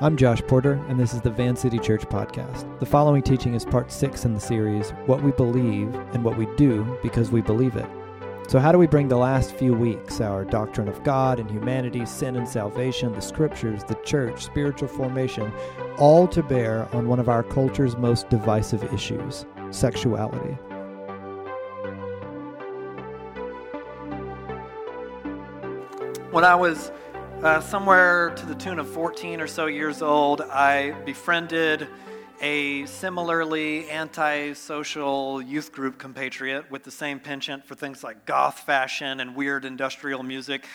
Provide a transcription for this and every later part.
I'm Josh Porter, and this is the Van City Church Podcast. The following teaching is part six in the series What We Believe and What We Do Because We Believe It. So, how do we bring the last few weeks, our doctrine of God and humanity, sin and salvation, the scriptures, the church, spiritual formation, all to bear on one of our culture's most divisive issues sexuality? When I was uh, somewhere to the tune of 14 or so years old, I befriended a similarly antisocial youth group compatriot with the same penchant for things like goth fashion and weird industrial music.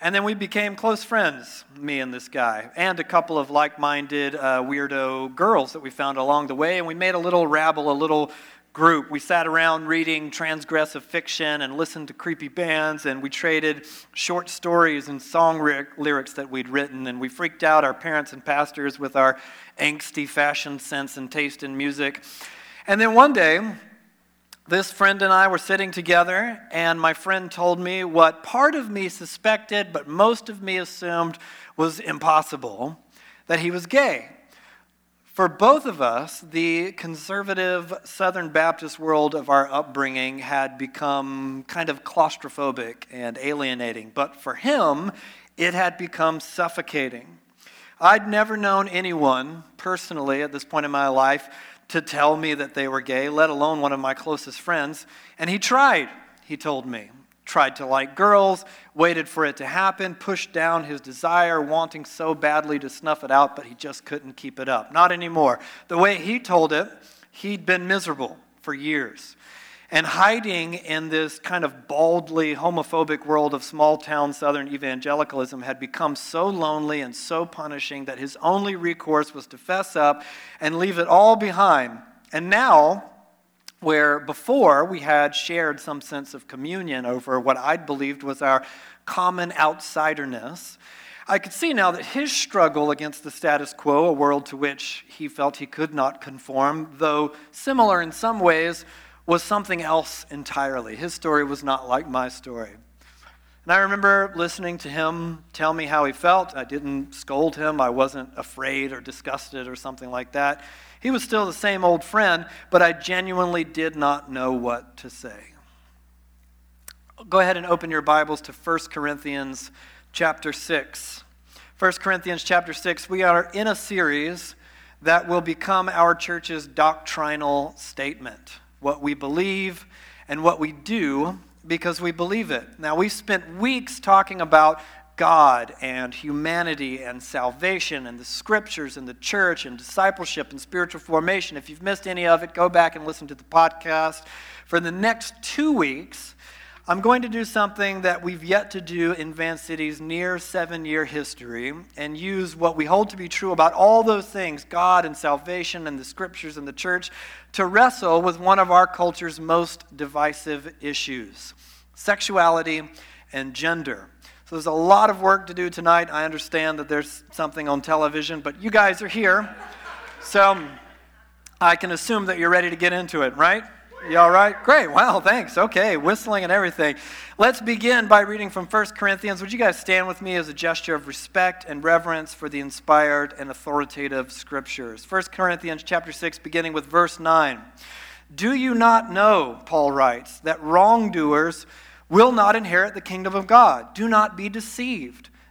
And then we became close friends, me and this guy, and a couple of like minded uh, weirdo girls that we found along the way. And we made a little rabble, a little group. We sat around reading transgressive fiction and listened to creepy bands, and we traded short stories and song lyrics that we'd written, and we freaked out our parents and pastors with our angsty fashion sense and taste in music. And then one day, this friend and I were sitting together, and my friend told me what part of me suspected, but most of me assumed was impossible that he was gay. For both of us, the conservative Southern Baptist world of our upbringing had become kind of claustrophobic and alienating. But for him, it had become suffocating. I'd never known anyone personally at this point in my life to tell me that they were gay, let alone one of my closest friends. And he tried, he told me tried to like girls, waited for it to happen, pushed down his desire, wanting so badly to snuff it out, but he just couldn't keep it up. Not anymore. The way he told it, he'd been miserable for years. And hiding in this kind of baldly homophobic world of small town southern evangelicalism had become so lonely and so punishing that his only recourse was to fess up and leave it all behind. And now, where before we had shared some sense of communion over what I'd believed was our common outsiderness, I could see now that his struggle against the status quo, a world to which he felt he could not conform, though similar in some ways, was something else entirely. His story was not like my story. And I remember listening to him tell me how he felt. I didn't scold him, I wasn't afraid or disgusted or something like that. He was still the same old friend, but I genuinely did not know what to say. Go ahead and open your Bibles to 1 Corinthians chapter 6. 1 Corinthians chapter 6, we are in a series that will become our church's doctrinal statement what we believe and what we do because we believe it. Now, we've spent weeks talking about God and humanity and salvation and the scriptures and the church and discipleship and spiritual formation. If you've missed any of it, go back and listen to the podcast. For the next two weeks, I'm going to do something that we've yet to do in Van City's near seven year history and use what we hold to be true about all those things God and salvation and the scriptures and the church to wrestle with one of our culture's most divisive issues sexuality and gender. So there's a lot of work to do tonight. I understand that there's something on television, but you guys are here. So I can assume that you're ready to get into it, right? You all right? Great. Wow, thanks. Okay, whistling and everything. Let's begin by reading from 1 Corinthians. Would you guys stand with me as a gesture of respect and reverence for the inspired and authoritative scriptures? 1 Corinthians chapter 6 beginning with verse 9. Do you not know, Paul writes, that wrongdoers will not inherit the kingdom of God. Do not be deceived.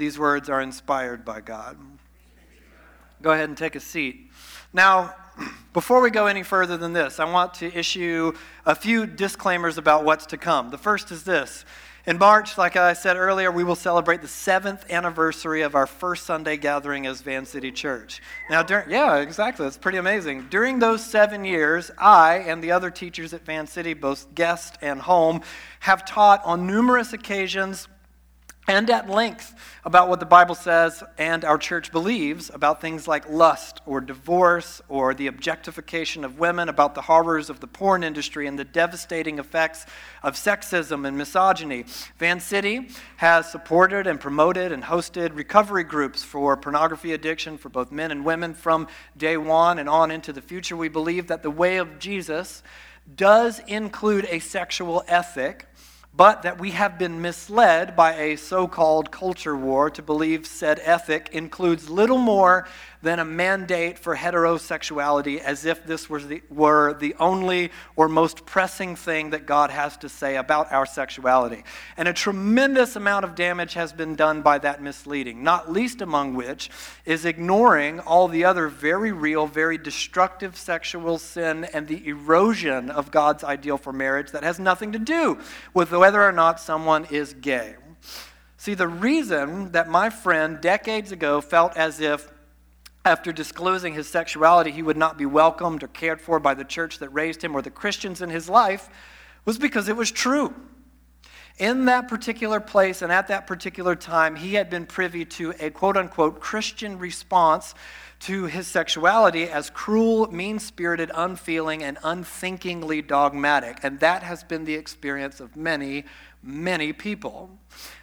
These words are inspired by God. Go ahead and take a seat. Now, before we go any further than this, I want to issue a few disclaimers about what's to come. The first is this in March, like I said earlier, we will celebrate the seventh anniversary of our first Sunday gathering as Van City Church. Now, during, yeah, exactly. That's pretty amazing. During those seven years, I and the other teachers at Van City, both guest and home, have taught on numerous occasions and at length about what the Bible says and our church believes about things like lust or divorce or the objectification of women, about the horrors of the porn industry and the devastating effects of sexism and misogyny. Van City has supported and promoted and hosted recovery groups for pornography addiction for both men and women from day one and on into the future. We believe that the way of Jesus does include a sexual ethic but that we have been misled by a so called culture war. To believe said ethic includes little more than a mandate for heterosexuality, as if this was the, were the only or most pressing thing that God has to say about our sexuality. And a tremendous amount of damage has been done by that misleading, not least among which is ignoring all the other very real, very destructive sexual sin and the erosion of God's ideal for marriage that has nothing to do with whether or not someone is gay. See, the reason that my friend decades ago felt as if after disclosing his sexuality, he would not be welcomed or cared for by the church that raised him or the Christians in his life was because it was true. In that particular place and at that particular time, he had been privy to a quote unquote Christian response to his sexuality as cruel, mean spirited, unfeeling, and unthinkingly dogmatic. And that has been the experience of many, many people.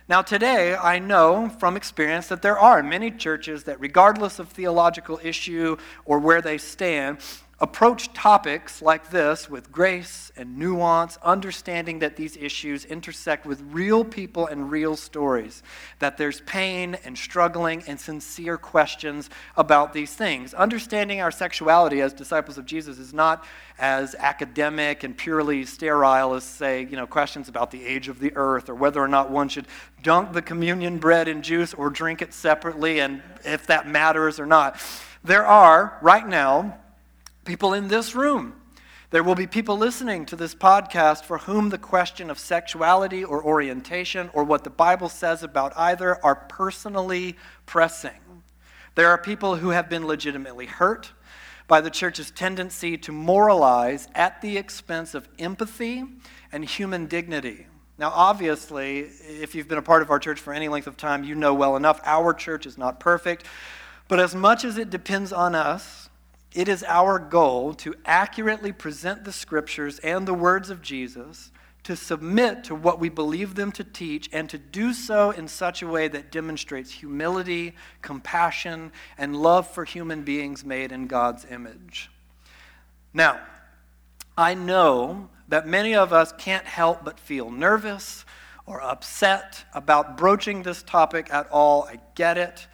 Now, today, I know from experience that there are many churches that, regardless of theological issue or where they stand, approach topics like this with grace and nuance, understanding that these issues intersect with real people and real stories, that there's pain and struggling and sincere questions about these things. Understanding our sexuality as disciples of Jesus is not as academic and purely sterile as, say, you know, questions about the age of the earth or whether or not one should dunk the communion bread in juice or drink it separately and if that matters or not. There are, right now, people in this room. There will be people listening to this podcast for whom the question of sexuality or orientation or what the Bible says about either are personally pressing. There are people who have been legitimately hurt by the church's tendency to moralize at the expense of empathy and human dignity. Now, obviously, if you've been a part of our church for any length of time, you know well enough our church is not perfect. But as much as it depends on us, it is our goal to accurately present the scriptures and the words of Jesus, to submit to what we believe them to teach, and to do so in such a way that demonstrates humility, compassion, and love for human beings made in God's image. Now, I know that many of us can't help but feel nervous or upset about broaching this topic at all. I get it.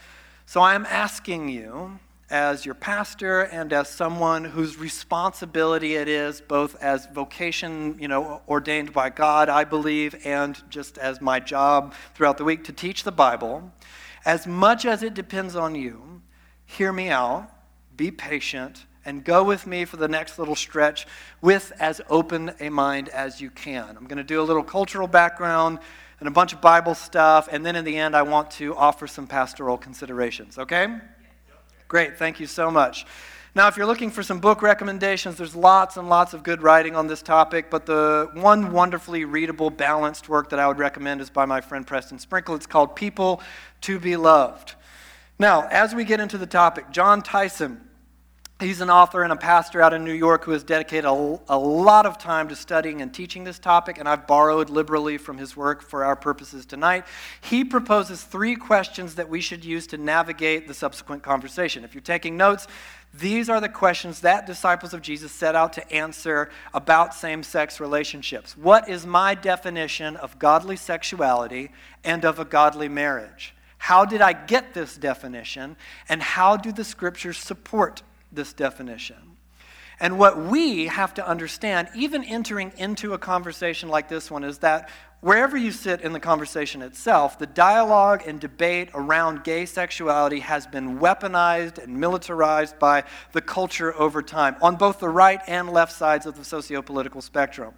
So I am asking you as your pastor and as someone whose responsibility it is, both as vocation, you know, ordained by God, I believe, and just as my job throughout the week to teach the Bible, as much as it depends on you, hear me out, be patient, and go with me for the next little stretch with as open a mind as you can. I'm going to do a little cultural background and a bunch of Bible stuff, and then in the end, I want to offer some pastoral considerations, okay? Great, thank you so much. Now, if you're looking for some book recommendations, there's lots and lots of good writing on this topic, but the one wonderfully readable, balanced work that I would recommend is by my friend Preston Sprinkle. It's called People to Be Loved. Now, as we get into the topic, Jon Tyson He's an author and a pastor out in New York who has dedicated a, a, lot of time to studying and teaching this topic, and I've borrowed liberally from his work for our purposes tonight. He proposes three questions that we should use to navigate the subsequent conversation. If you're taking notes, these are the questions that disciples of Jesus set out to answer about same sex relationships. What is my definition of godly sexuality and of a godly marriage? How did I get this definition, and how do the scriptures support this definition. And what we have to understand, even entering into a conversation like this one, is that wherever you sit in the conversation itself, the dialogue and debate around gay sexuality has been weaponized and militarized by the culture over time on both the right and left sides of the socio political spectrum.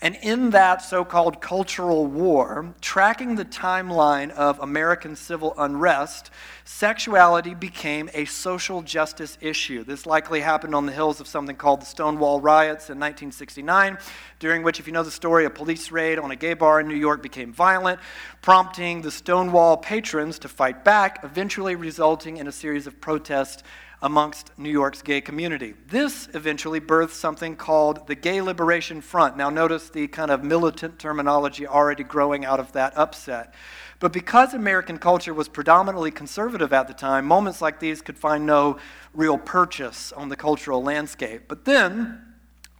And in that so called cultural war, tracking the timeline of American civil unrest, sexuality became a social justice issue. This likely happened on the hills of something called the Stonewall Riots in 1969, during which, if you know the story, a police raid on a gay bar in New York became violent, prompting the Stonewall patrons to fight back, eventually resulting in a series of protests amongst New York's gay community. This eventually birthed something called the Gay Liberation Front. Now, notice the kind of militant terminology already growing out of that upset. But because American culture was predominantly conservative at the time, moments like these could find no real purchase on the cultural landscape. But then,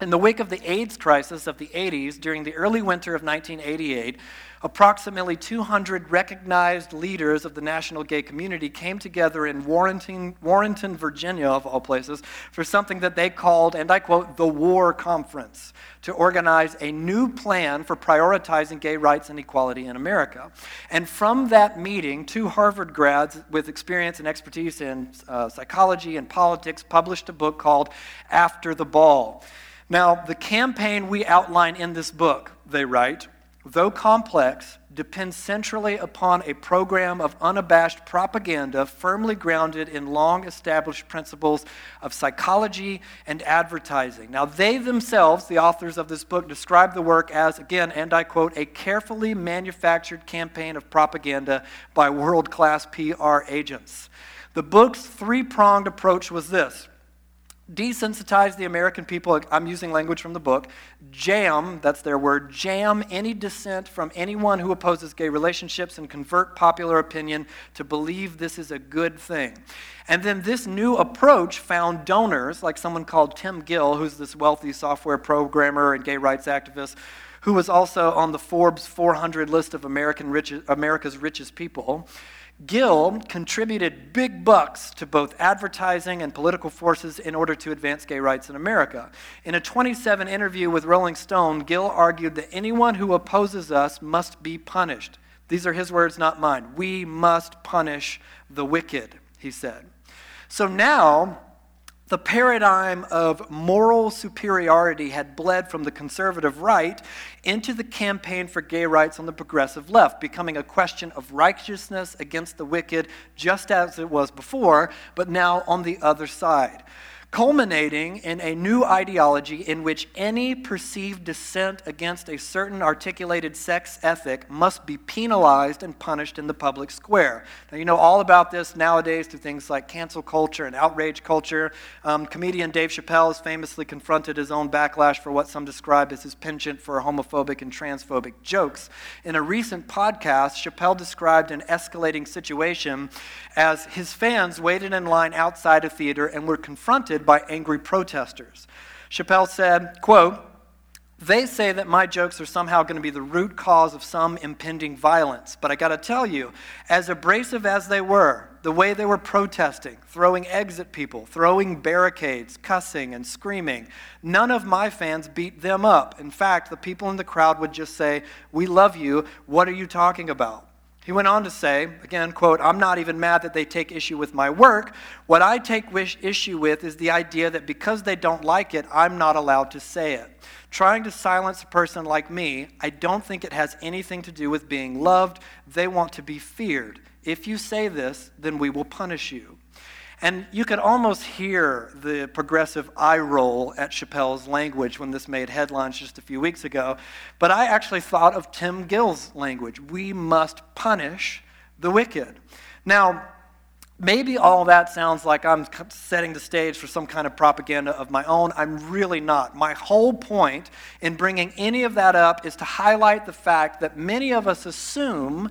in the wake of the AIDS crisis of the 80s, during the early winter of 1988, approximately 200 recognized leaders of the national gay community came together in Warrenton, Virginia, of all places, for something that they called, and I quote, the War Conference, to organize a new plan for prioritizing gay rights and equality in America. And from that meeting, two Harvard grads with experience and expertise in uh, psychology and politics published a book called After the Ball. Now, the campaign we outline in this book, they write, though complex, depends centrally upon a program of unabashed propaganda firmly grounded in long established principles of psychology and advertising. Now, they themselves, the authors of this book, describe the work as, again, and I quote, a carefully manufactured campaign of propaganda by world class PR agents. The book's three pronged approach was this desensitize the American people. I'm using language from the book. Jam, that's their word, jam any dissent from anyone who opposes gay relationships and convert popular opinion to believe this is a good thing. And then this new approach found donors, like someone called Tim Gill, who's this wealthy software programmer and gay rights activist, who was also on the Forbes 400 list of American rich, America's richest people. Gill contributed big bucks to both advertising and political forces in order to advance gay rights in America. In a 27 interview with Rolling Stone, Gill argued that anyone who opposes us must be punished. These are his words, not mine. We must punish the wicked, he said. So now, the paradigm of moral superiority had bled from the conservative right into the campaign for gay rights on the progressive left, becoming a question of righteousness against the wicked, just as it was before, but now on the other side culminating in a new ideology in which any perceived dissent against a certain articulated sex ethic must be penalized and punished in the public square. Now, you know all about this nowadays through things like cancel culture and outrage culture. Um, comedian Dave Chappelle has famously confronted his own backlash for what some describe as his penchant for homophobic and transphobic jokes. In a recent podcast, Chappelle described an escalating situation as his fans waited in line outside a theater and were confronted by angry protesters. Chappelle said, quote, they say that my jokes are somehow going to be the root cause of some impending violence. But I got to tell you, as abrasive as they were, the way they were protesting, throwing eggs at people, throwing barricades, cussing, and screaming, none of my fans beat them up. In fact, the people in the crowd would just say, We love you. What are you talking about? He went on to say, again, quote, I'm not even mad that they take issue with my work. What I take wish, issue with is the idea that because they don't like it, I'm not allowed to say it. Trying to silence a person like me, I don't think it has anything to do with being loved. They want to be feared. If you say this, then we will punish you. And you could almost hear the progressive eye roll at Chappelle's language when this made headlines just a few weeks ago. But I actually thought of Tim Gill's language. We must punish the wicked. Now, maybe all that sounds like I'm setting the stage for some kind of propaganda of my own. I'm really not. My whole point in bringing any of that up is to highlight the fact that many of us assume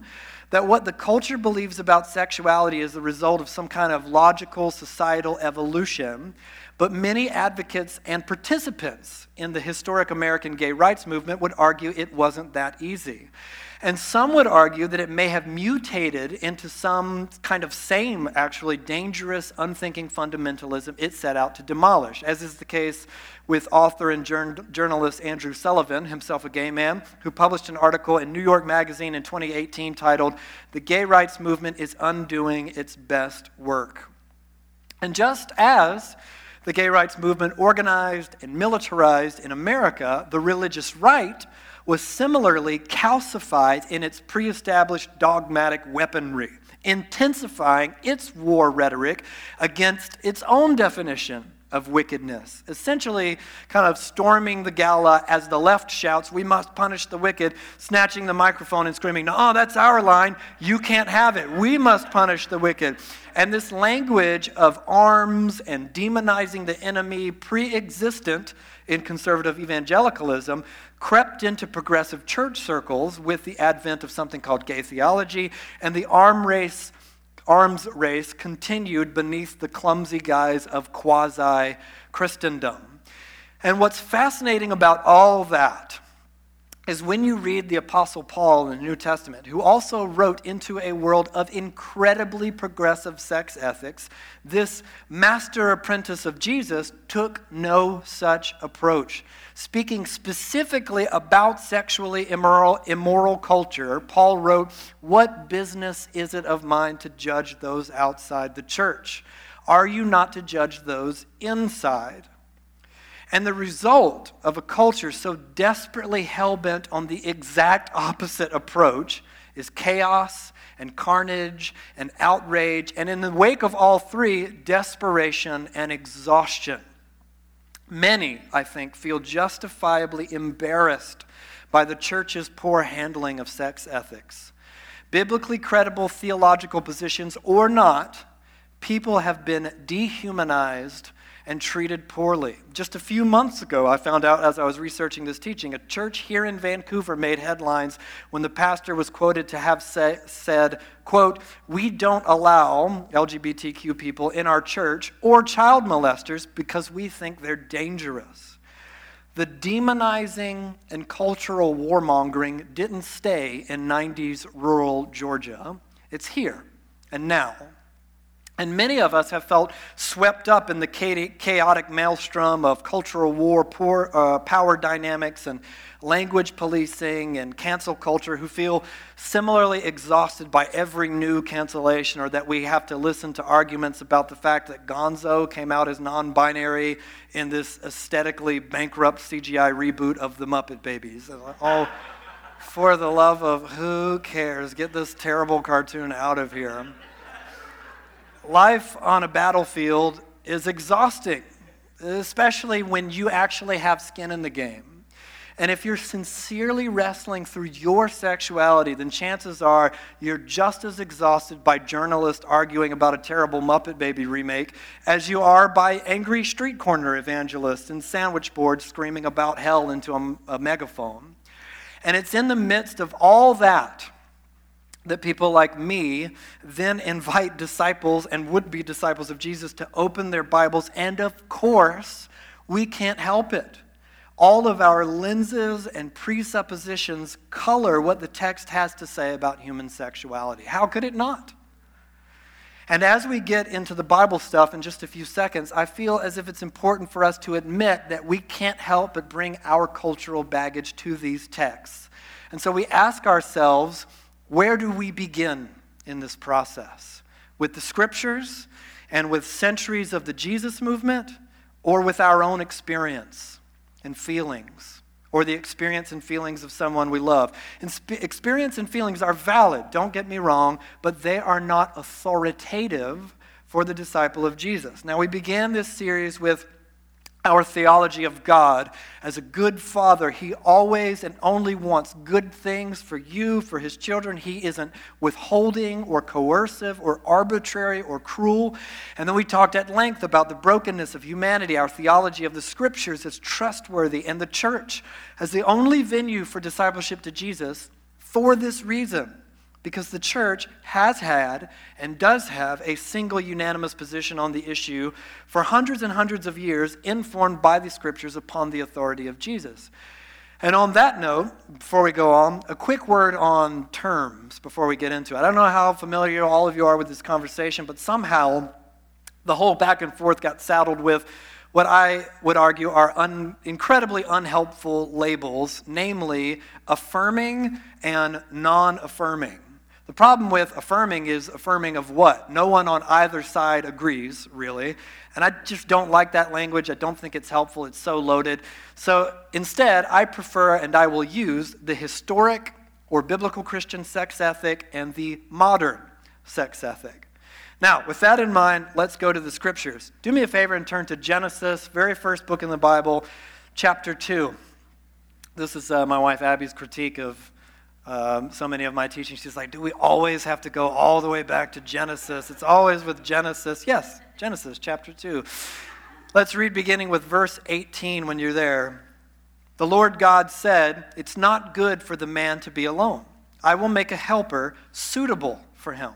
that what the culture believes about sexuality is the result of some kind of logical societal evolution, but many advocates and participants in the historic American gay rights movement would argue it wasn't that easy. And some would argue that it may have mutated into some kind of same, actually dangerous, unthinking fundamentalism it set out to demolish, as is the case with author and journalist Andrew Sullivan, himself a gay man, who published an article in New York Magazine in 2018 titled, The Gay Rights Movement is Undoing Its Best Work. And just as the gay rights movement organized and militarized in America, the religious right was similarly calcified in its pre established dogmatic weaponry, intensifying its war rhetoric against its own definition of wickedness. Essentially, kind of storming the gala as the left shouts, We must punish the wicked, snatching the microphone and screaming, No, that's our line. You can't have it. We must punish the wicked. And this language of arms and demonizing the enemy, pre existent in conservative evangelicalism, crept into progressive church circles with the advent of something called gay theology and the arm race arms race continued beneath the clumsy guise of quasi Christendom. And what's fascinating about all that is when you read the Apostle Paul in the New Testament, who also wrote into a world of incredibly progressive sex ethics, this master apprentice of Jesus took no such approach. Speaking specifically about sexually immoral, immoral culture, Paul wrote, What business is it of mine to judge those outside the church? Are you not to judge those inside? And the result of a culture so desperately hell bent on the exact opposite approach is chaos and carnage and outrage, and in the wake of all three, desperation and exhaustion. Many, I think, feel justifiably embarrassed by the church's poor handling of sex ethics. Biblically credible theological positions or not, people have been dehumanized and treated poorly. Just a few months ago, I found out as I was researching this teaching, a church here in Vancouver made headlines when the pastor was quoted to have say, said, quote, "We don't allow LGBTQ people in our church or child molesters because we think they're dangerous." The demonizing and cultural warmongering didn't stay in 90s rural Georgia. It's here and now. And many of us have felt swept up in the chaotic maelstrom of cultural war, poor, uh, power dynamics, and language policing and cancel culture who feel similarly exhausted by every new cancellation or that we have to listen to arguments about the fact that Gonzo came out as non binary in this aesthetically bankrupt CGI reboot of The Muppet Babies. All for the love of who cares? Get this terrible cartoon out of here life on a battlefield is exhausting, especially when you actually have skin in the game. And if you're sincerely wrestling through your sexuality, then chances are you're just as exhausted by journalists arguing about a terrible Muppet Baby remake as you are by angry street corner evangelists and sandwich boards screaming about hell into a, a megaphone. And it's in the midst of all that that people like me then invite disciples and would be disciples of Jesus to open their Bibles. And of course, we can't help it. All of our lenses and presuppositions color what the text has to say about human sexuality. How could it not? And as we get into the Bible stuff in just a few seconds, I feel as if it's important for us to admit that we can't help but bring our cultural baggage to these texts. And so we ask ourselves, where do we begin in this process? With the scriptures and with centuries of the Jesus movement, or with our own experience and feelings, or the experience and feelings of someone we love? Experience and feelings are valid, don't get me wrong, but they are not authoritative for the disciple of Jesus. Now, we began this series with our theology of God as a good father. He always and only wants good things for you, for his children. He isn't withholding or coercive or arbitrary or cruel. And then we talked at length about the brokenness of humanity, our theology of the scriptures as trustworthy, and the church as the only venue for discipleship to Jesus for this reason because the church has had and does have a single unanimous position on the issue for hundreds and hundreds of years, informed by the scriptures upon the authority of Jesus. And on that note, before we go on, a quick word on terms before we get into it. I don't know how familiar all of you are with this conversation, but somehow the whole back and forth got saddled with what I would argue are un, incredibly unhelpful labels, namely affirming and non affirming. The problem with affirming is affirming of what? No one on either side agrees, really. And I just don't like that language. I don't think it's helpful. It's so loaded. So instead, I prefer and I will use the historic or biblical Christian sex ethic and the modern sex ethic. Now, with that in mind, let's go to the scriptures. Do me a favor and turn to Genesis, very first book in the Bible, chapter 2. This is uh, my wife Abby's critique of um, so many of my teachings. She's like, Do we always have to go all the way back to Genesis? It's always with Genesis. Yes, Genesis chapter 2. Let's read beginning with verse 18 when you're there. The Lord God said, It's not good for the man to be alone. I will make a helper suitable for him.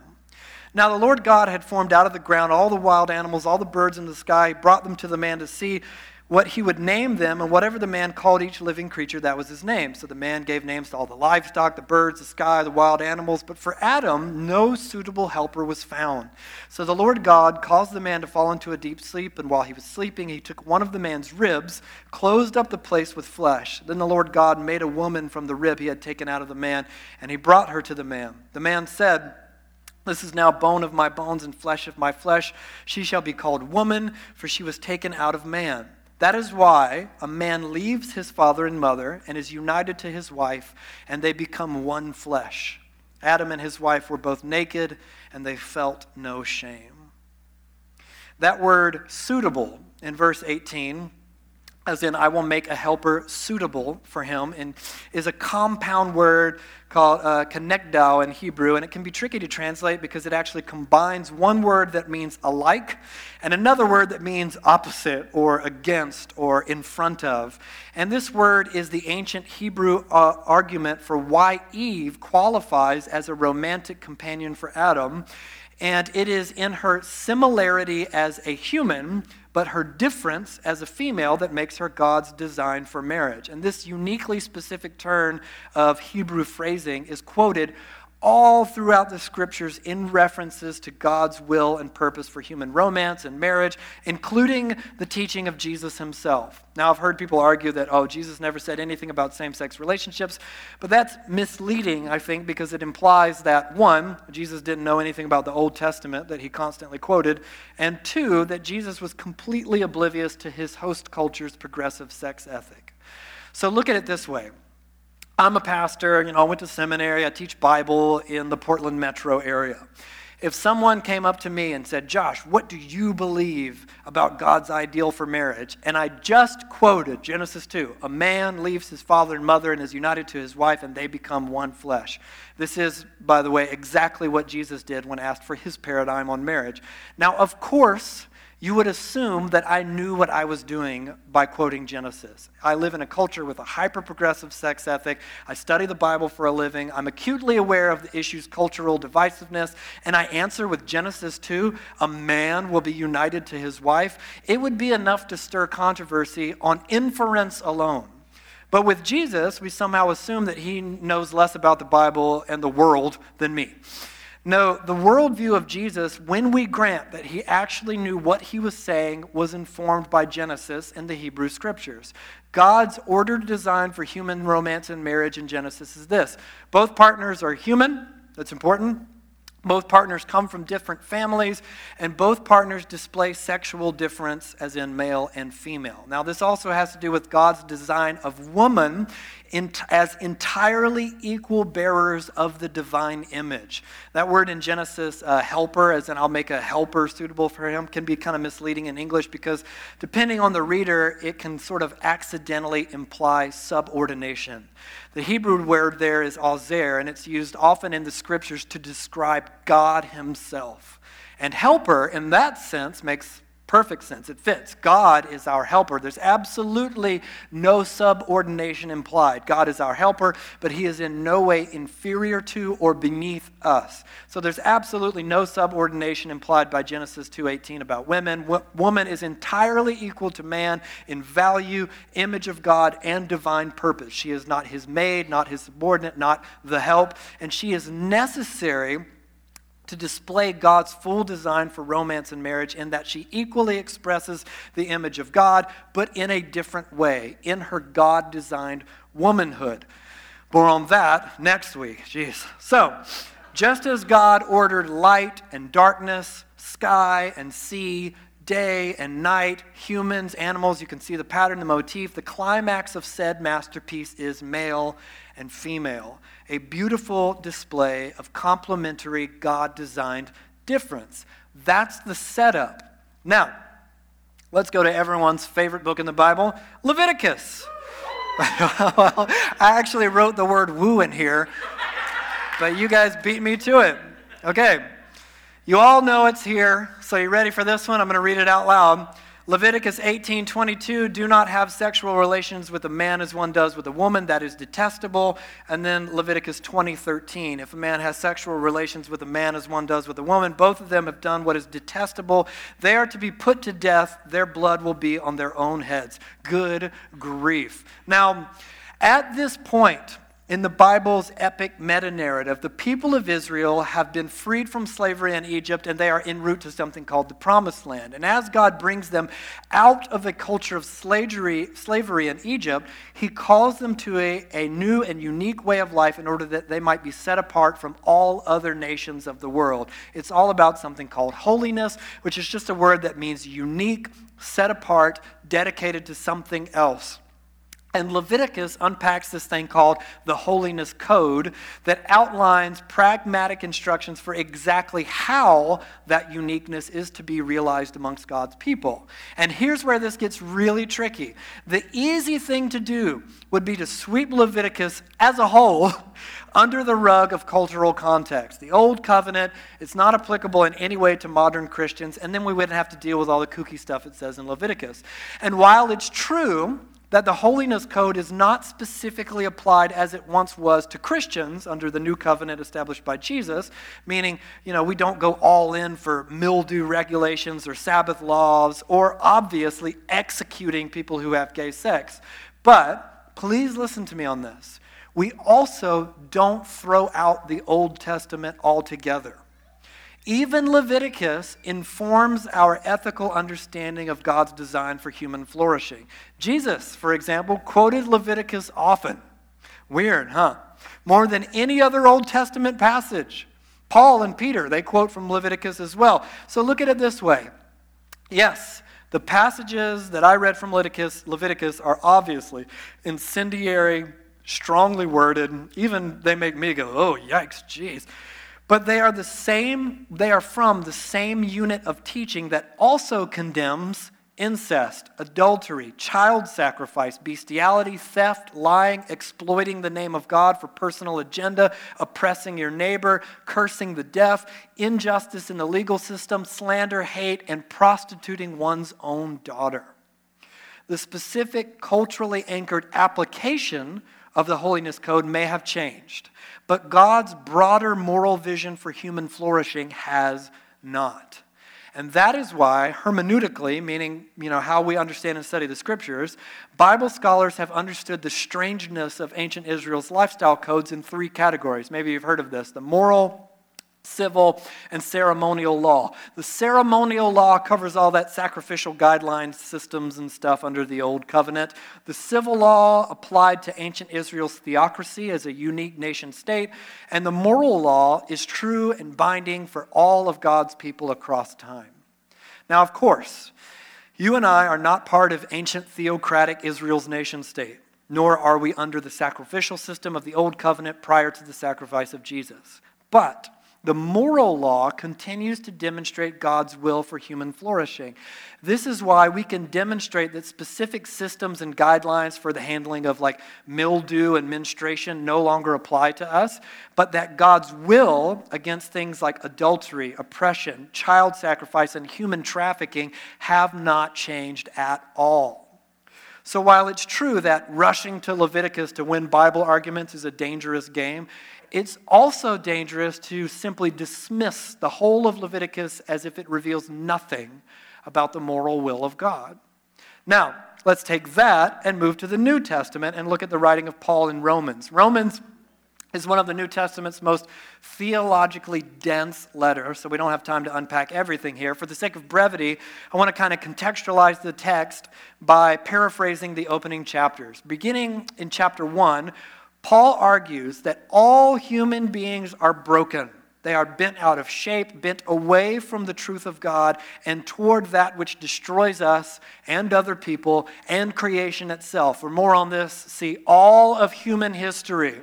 Now the Lord God had formed out of the ground all the wild animals, all the birds in the sky, brought them to the man to see what he would name them, and whatever the man called each living creature, that was his name. So the man gave names to all the livestock, the birds, the sky, the wild animals. But for Adam, no suitable helper was found. So the Lord God caused the man to fall into a deep sleep, and while he was sleeping, he took one of the man's ribs, closed up the place with flesh. Then the Lord God made a woman from the rib he had taken out of the man, and he brought her to the man. The man said, this is now bone of my bones and flesh of my flesh. She shall be called woman, for she was taken out of man. That is why a man leaves his father and mother and is united to his wife, and they become one flesh. Adam and his wife were both naked, and they felt no shame. That word suitable in verse 18 as in I will make a helper suitable for him, and is a compound word called uh, in Hebrew, and it can be tricky to translate because it actually combines one word that means alike and another word that means opposite or against or in front of. And this word is the ancient Hebrew uh, argument for why Eve qualifies as a romantic companion for Adam, and it is in her similarity as a human but her difference as a female that makes her God's design for marriage. And this uniquely specific turn of Hebrew phrasing is quoted all throughout the scriptures in references to God's will and purpose for human romance and marriage, including the teaching of Jesus himself. Now, I've heard people argue that, oh, Jesus never said anything about same sex relationships, but that's misleading, I think, because it implies that, one, Jesus didn't know anything about the Old Testament that he constantly quoted, and two, that Jesus was completely oblivious to his host culture's progressive sex ethic. So look at it this way. I'm a pastor, you know, I went to seminary, I teach Bible in the Portland metro area. If someone came up to me and said, Josh, what do you believe about God's ideal for marriage? And I just quoted Genesis 2 a man leaves his father and mother and is united to his wife, and they become one flesh. This is, by the way, exactly what Jesus did when asked for his paradigm on marriage. Now, of course, you would assume that I knew what I was doing by quoting Genesis. I live in a culture with a hyper progressive sex ethic. I study the Bible for a living. I'm acutely aware of the issue's cultural divisiveness. And I answer with Genesis 2 a man will be united to his wife. It would be enough to stir controversy on inference alone. But with Jesus, we somehow assume that he knows less about the Bible and the world than me. No, the worldview of Jesus, when we grant that he actually knew what he was saying, was informed by Genesis and the Hebrew scriptures. God's ordered design for human romance and marriage in Genesis is this both partners are human, that's important. Both partners come from different families, and both partners display sexual difference, as in male and female. Now, this also has to do with God's design of woman as entirely equal bearers of the divine image. That word in Genesis, uh, helper, as in I'll make a helper suitable for him, can be kind of misleading in English because depending on the reader, it can sort of accidentally imply subordination. The Hebrew word there is ezer, and it's used often in the scriptures to describe God Himself. And helper, in that sense, makes perfect sense. It fits. God is our helper. There's absolutely no subordination implied. God is our helper, but he is in no way inferior to or beneath us. So there's absolutely no subordination implied by Genesis 2:18 about women. woman is entirely equal to man in value, image of God, and divine purpose. She is not his maid, not his subordinate, not the help, and she is necessary to display God's full design for romance and marriage in that she equally expresses the image of God, but in a different way, in her God designed womanhood. More on that next week. Jeez. So, just as God ordered light and darkness, sky and sea, day and night, humans, animals, you can see the pattern, the motif. The climax of said masterpiece is male and female, a beautiful display of complementary God designed difference. That's the setup. Now, let's go to everyone's favorite book in the Bible Leviticus. well, I actually wrote the word woo in here, but you guys beat me to it. Okay. You all know it's here, so you ready for this one? I'm going to read it out loud. Leviticus 18:22, do not have sexual relations with a man as one does with a woman, that is detestable. And then Leviticus 20:13, if a man has sexual relations with a man as one does with a woman, both of them have done what is detestable. They are to be put to death, their blood will be on their own heads. Good grief. Now, at this point, in the Bible's epic meta narrative, the people of Israel have been freed from slavery in Egypt and they are en route to something called the Promised Land. And as God brings them out of a culture of slavery, slavery in Egypt, He calls them to a, a new and unique way of life in order that they might be set apart from all other nations of the world. It's all about something called holiness, which is just a word that means unique, set apart, dedicated to something else. And Leviticus unpacks this thing called the Holiness Code that outlines pragmatic instructions for exactly how that uniqueness is to be realized amongst God's people. And here's where this gets really tricky. The easy thing to do would be to sweep Leviticus as a whole under the rug of cultural context. The Old Covenant, it's not applicable in any way to modern Christians, and then we wouldn't have to deal with all the kooky stuff it says in Leviticus. And while it's true, that the holiness code is not specifically applied as it once was to Christians under the new covenant established by Jesus, meaning, you know, we don't go all in for mildew regulations or Sabbath laws or obviously executing people who have gay sex. But please listen to me on this. We also don't throw out the Old Testament altogether. Even Leviticus informs our ethical understanding of God's design for human flourishing. Jesus, for example, quoted Leviticus often. Weird, huh? More than any other Old Testament passage. Paul and Peter, they quote from Leviticus as well. So look at it this way. Yes, the passages that I read from Leviticus, Leviticus are obviously incendiary, strongly worded. Even they make me go, oh, yikes, jeez. But they are the same, they are from the same unit of teaching that also condemns incest, adultery, child sacrifice, bestiality, theft, lying, exploiting the name of God for personal agenda, oppressing your neighbor, cursing the deaf, injustice in the legal system, slander, hate, and prostituting one's own daughter. The specific culturally anchored application of the Holiness Code may have changed, but God's broader moral vision for human flourishing has not. And that is why, hermeneutically, meaning you know, how we understand and study the scriptures, Bible scholars have understood the strangeness of ancient Israel's lifestyle codes in three categories. Maybe you've heard of this the moral, civil, and ceremonial law. The ceremonial law covers all that sacrificial guidelines, systems, and stuff under the Old Covenant. The civil law applied to ancient Israel's theocracy as a unique nation state. And the moral law is true and binding for all of God's people across time. Now, of course, you and I are not part of ancient theocratic Israel's nation state, nor are we under the sacrificial system of the Old Covenant prior to the sacrifice of Jesus. But the moral law continues to demonstrate God's will for human flourishing. This is why we can demonstrate that specific systems and guidelines for the handling of like mildew and menstruation no longer apply to us, but that God's will against things like adultery, oppression, child sacrifice, and human trafficking have not changed at all. So while it's true that rushing to Leviticus to win Bible arguments is a dangerous game, it's also dangerous to simply dismiss the whole of Leviticus as if it reveals nothing about the moral will of God. Now, let's take that and move to the New Testament and look at the writing of Paul in Romans. Romans is one of the New Testament's most theologically dense letters, so we don't have time to unpack everything here. For the sake of brevity, I want to kind of contextualize the text by paraphrasing the opening chapters. Beginning in chapter 1, Paul argues that all human beings are broken. They are bent out of shape, bent away from the truth of God and toward that which destroys us and other people and creation itself. For more on this, see all of human history.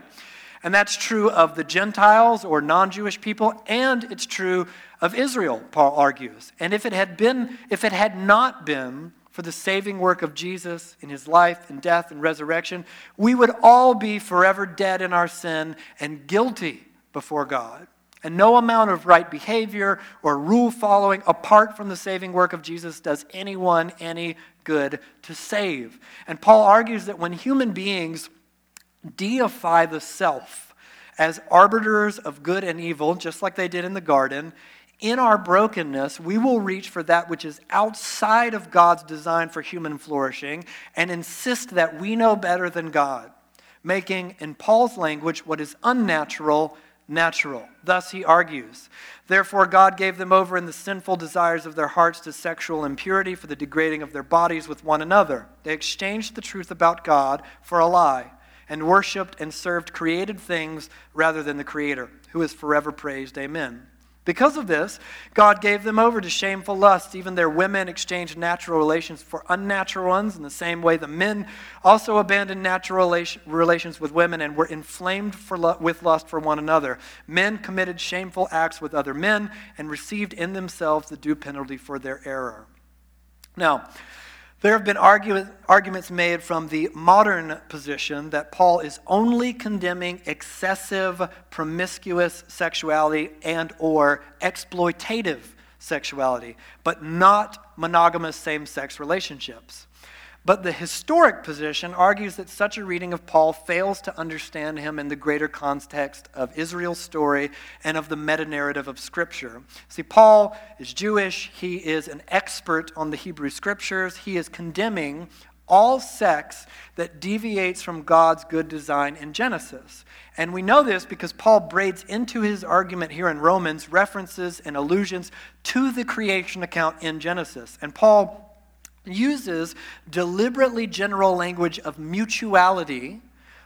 And that's true of the Gentiles or non Jewish people, and it's true of Israel, Paul argues. And if it had been, if it had not been for the saving work of Jesus in his life and death and resurrection, we would all be forever dead in our sin and guilty before God. And no amount of right behavior or rule following apart from the saving work of Jesus does anyone any good to save. And Paul argues that when human beings deify the self as arbiters of good and evil, just like they did in the garden, in our brokenness, we will reach for that which is outside of God's design for human flourishing and insist that we know better than God, making, in Paul's language, what is unnatural natural. Thus, he argues. Therefore, God gave them over in the sinful desires of their hearts to sexual impurity for the degrading of their bodies with one another. They exchanged the truth about God for a lie and worshiped and served created things rather than the Creator, who is forever praised. Amen. Because of this, God gave them over to shameful lusts. Even their women exchanged natural relations for unnatural ones. In the same way, the men also abandoned natural relations with women and were inflamed for, with lust for one another. Men committed shameful acts with other men and received in themselves the due penalty for their error. Now, there have been argument, arguments made from the modern position that Paul is only condemning excessive promiscuous sexuality and or exploitative sexuality, but not monogamous same-sex relationships. But the historic position argues that such a reading of Paul fails to understand him in the greater context of Israel's story and of the meta narrative of Scripture. See, Paul is Jewish, he is an expert on the Hebrew Scriptures, he is condemning all sex that deviates from God's good design in Genesis. And we know this because Paul braids into his argument here in Romans references and allusions to the creation account in Genesis. And Paul uses deliberately general language of mutuality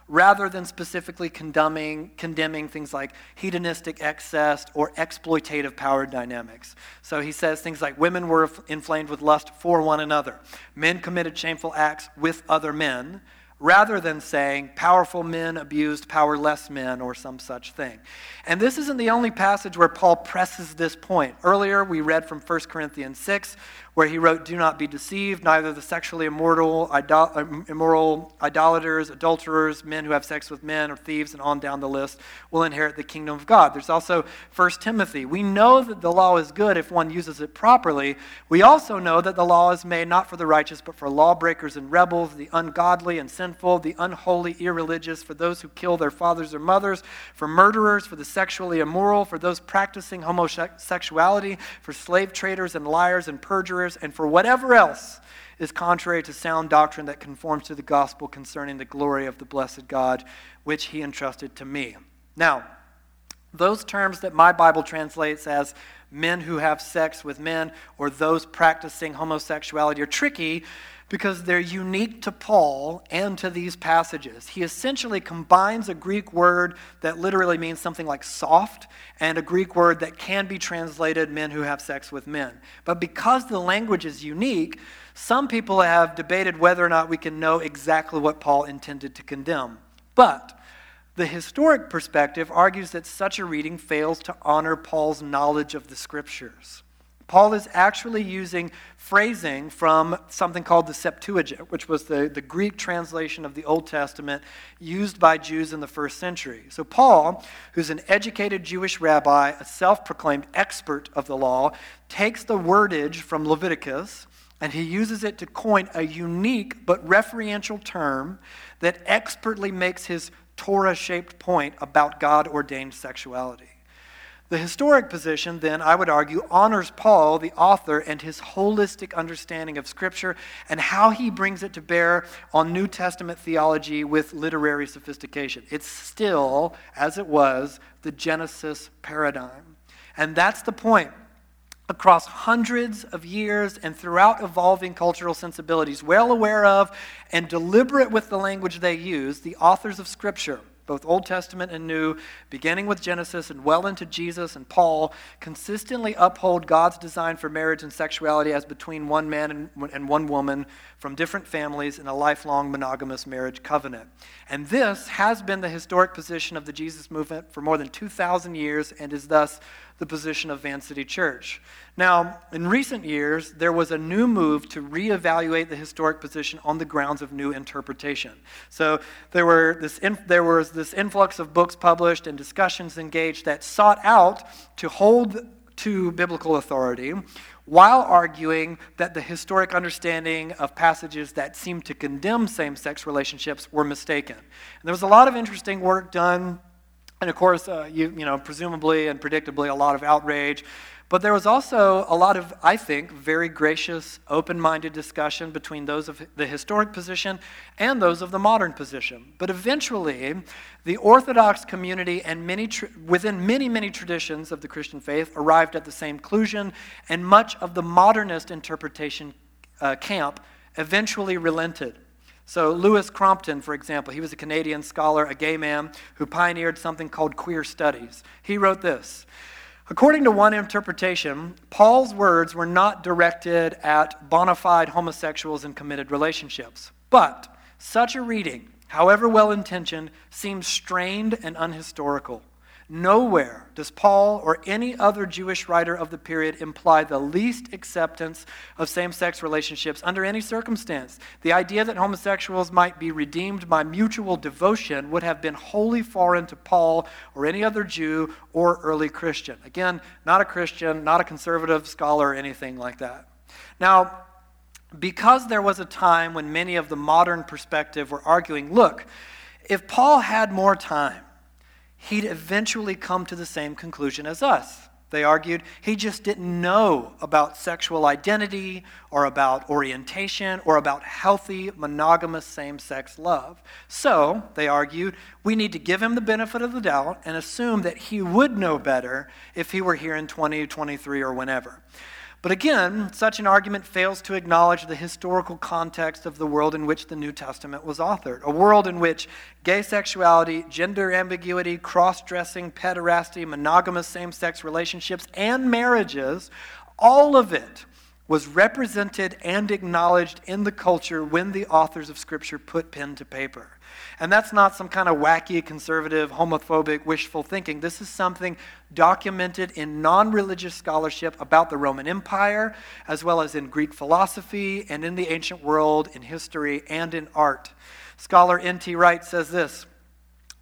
rather than specifically condemning, condemning things like hedonistic excess or exploitative power dynamics. So he says things like women were inflamed with lust for one another, men committed shameful acts with other men, rather than saying powerful men abused powerless men or some such thing. And this isn't the only passage where Paul presses this point. Earlier, we read from 1 Corinthians 6, where he wrote, Do not be deceived, neither the sexually immoral, idol- immoral idolaters, adulterers, men who have sex with men, or thieves, and on down the list will inherit the kingdom of God. There's also 1 Timothy. We know that the law is good if one uses it properly. We also know that the law is made not for the righteous, but for lawbreakers and rebels, the ungodly and sinful, the unholy, irreligious, for those who kill their fathers or mothers, for murderers, for the sexually immoral, for those practicing homosexuality, for slave traders and liars and perjurers and for whatever else is contrary to sound doctrine that conforms to the gospel concerning the glory of the blessed God, which he entrusted to me. Now, those terms that my Bible translates as men who have sex with men or those practicing homosexuality are tricky because they're unique to Paul and to these passages. He essentially combines a Greek word that literally means something like soft and a Greek word that can be translated men who have sex with men. But because the language is unique, some people have debated whether or not we can know exactly what Paul intended to condemn. But the historic perspective argues that such a reading fails to honor Paul's knowledge of the scriptures. Paul is actually using phrasing from something called the Septuagint, which was the, the Greek translation of the Old Testament used by Jews in the first century. So, Paul, who's an educated Jewish rabbi, a self proclaimed expert of the law, takes the wordage from Leviticus and he uses it to coin a unique but referential term that expertly makes his Torah shaped point about God ordained sexuality. The historic position, then, I would argue, honors Paul, the author, and his holistic understanding of Scripture and how he brings it to bear on New Testament theology with literary sophistication. It's still, as it was, the Genesis paradigm. And that's the point. Across hundreds of years and throughout evolving cultural sensibilities, well aware of and deliberate with the language they use, the authors of Scripture both Old Testament and New, beginning with Genesis and well into Jesus and Paul, consistently uphold God's design for marriage and sexuality as between one man and, one woman from different families in a lifelong monogamous marriage covenant. And this has been the historic position of the Jesus movement for more than 2,000 years and is thus the position of Van City Church. Now, in recent years, there was a new move to reevaluate the historic position on the grounds of new interpretation. So there, were this in, there was this influx of books published and discussions engaged that sought out to hold to biblical authority while arguing that the historic understanding of passages that seemed to condemn same sex relationships were mistaken. And there was a lot of interesting work done, and of course, uh, you, you know, presumably and predictably, a lot of outrage. But there was also a lot of, I think, very gracious, open minded discussion between those of the historic position and those of the modern position. But eventually, the Orthodox community and many within many, many traditions of the Christian faith arrived at the same conclusion, and much of the modernist interpretation uh, camp eventually relented. So, Louis Crompton, for example, he was a Canadian scholar, a gay man, who pioneered something called queer studies. He wrote this. According to one interpretation, Paul's words were not directed at bona fide homosexuals in committed relationships. But such a reading, however well intentioned, seems strained and unhistorical. Nowhere does Paul or any other Jewish writer of the period imply the least acceptance of same sex relationships under any circumstance. The idea that homosexuals might be redeemed by mutual devotion would have been wholly foreign to Paul or any other Jew or early Christian. Again, not a Christian, not a conservative scholar or anything like that. Now, because there was a time when many of the modern perspective were arguing look, if Paul had more time, he'd eventually come to the same conclusion as us. They argued he just didn't know about sexual identity or about orientation or about healthy monogamous same sex love. So, they argued, we need to give him the benefit of the doubt and assume that he would know better if he were here in 2023 or whenever. But again, such an argument fails to acknowledge the historical context of the world in which the New Testament was authored. A world in which gay sexuality, gender ambiguity, cross dressing, pederasty, monogamous same sex relationships, and marriages, all of it was represented and acknowledged in the culture when the authors of Scripture put pen to paper. And that's not some kind of wacky, conservative, homophobic, wishful thinking. This is something documented in non religious scholarship about the Roman Empire, as well as in Greek philosophy and in the ancient world, in history, and in art. Scholar N.T. Wright says this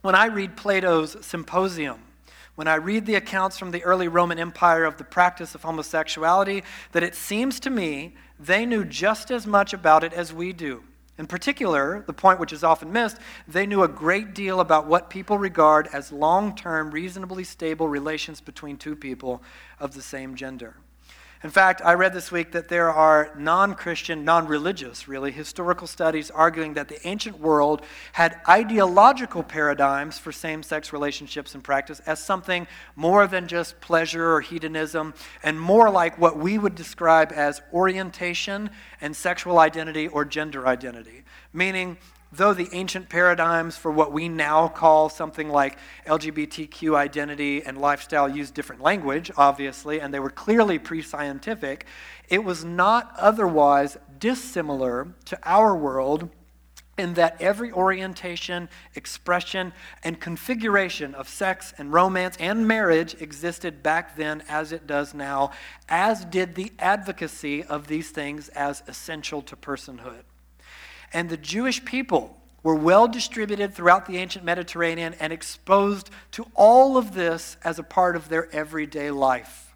When I read Plato's Symposium, when I read the accounts from the early Roman Empire of the practice of homosexuality, that it seems to me they knew just as much about it as we do. In particular, the point which is often missed, they knew a great deal about what people regard as long term, reasonably stable relations between two people of the same gender. In fact, I read this week that there are non Christian, non religious, really, historical studies arguing that the ancient world had ideological paradigms for same sex relationships and practice as something more than just pleasure or hedonism, and more like what we would describe as orientation and sexual identity or gender identity. Meaning, though the ancient paradigms for what we now call something like LGBTQ identity and lifestyle used different language, obviously, and they were clearly pre scientific, it was not otherwise dissimilar to our world in that every orientation, expression, and configuration of sex and romance and marriage existed back then as it does now, as did the advocacy of these things as essential to personhood. And the Jewish people were well distributed throughout the ancient Mediterranean and exposed to all of this as a part of their everyday life.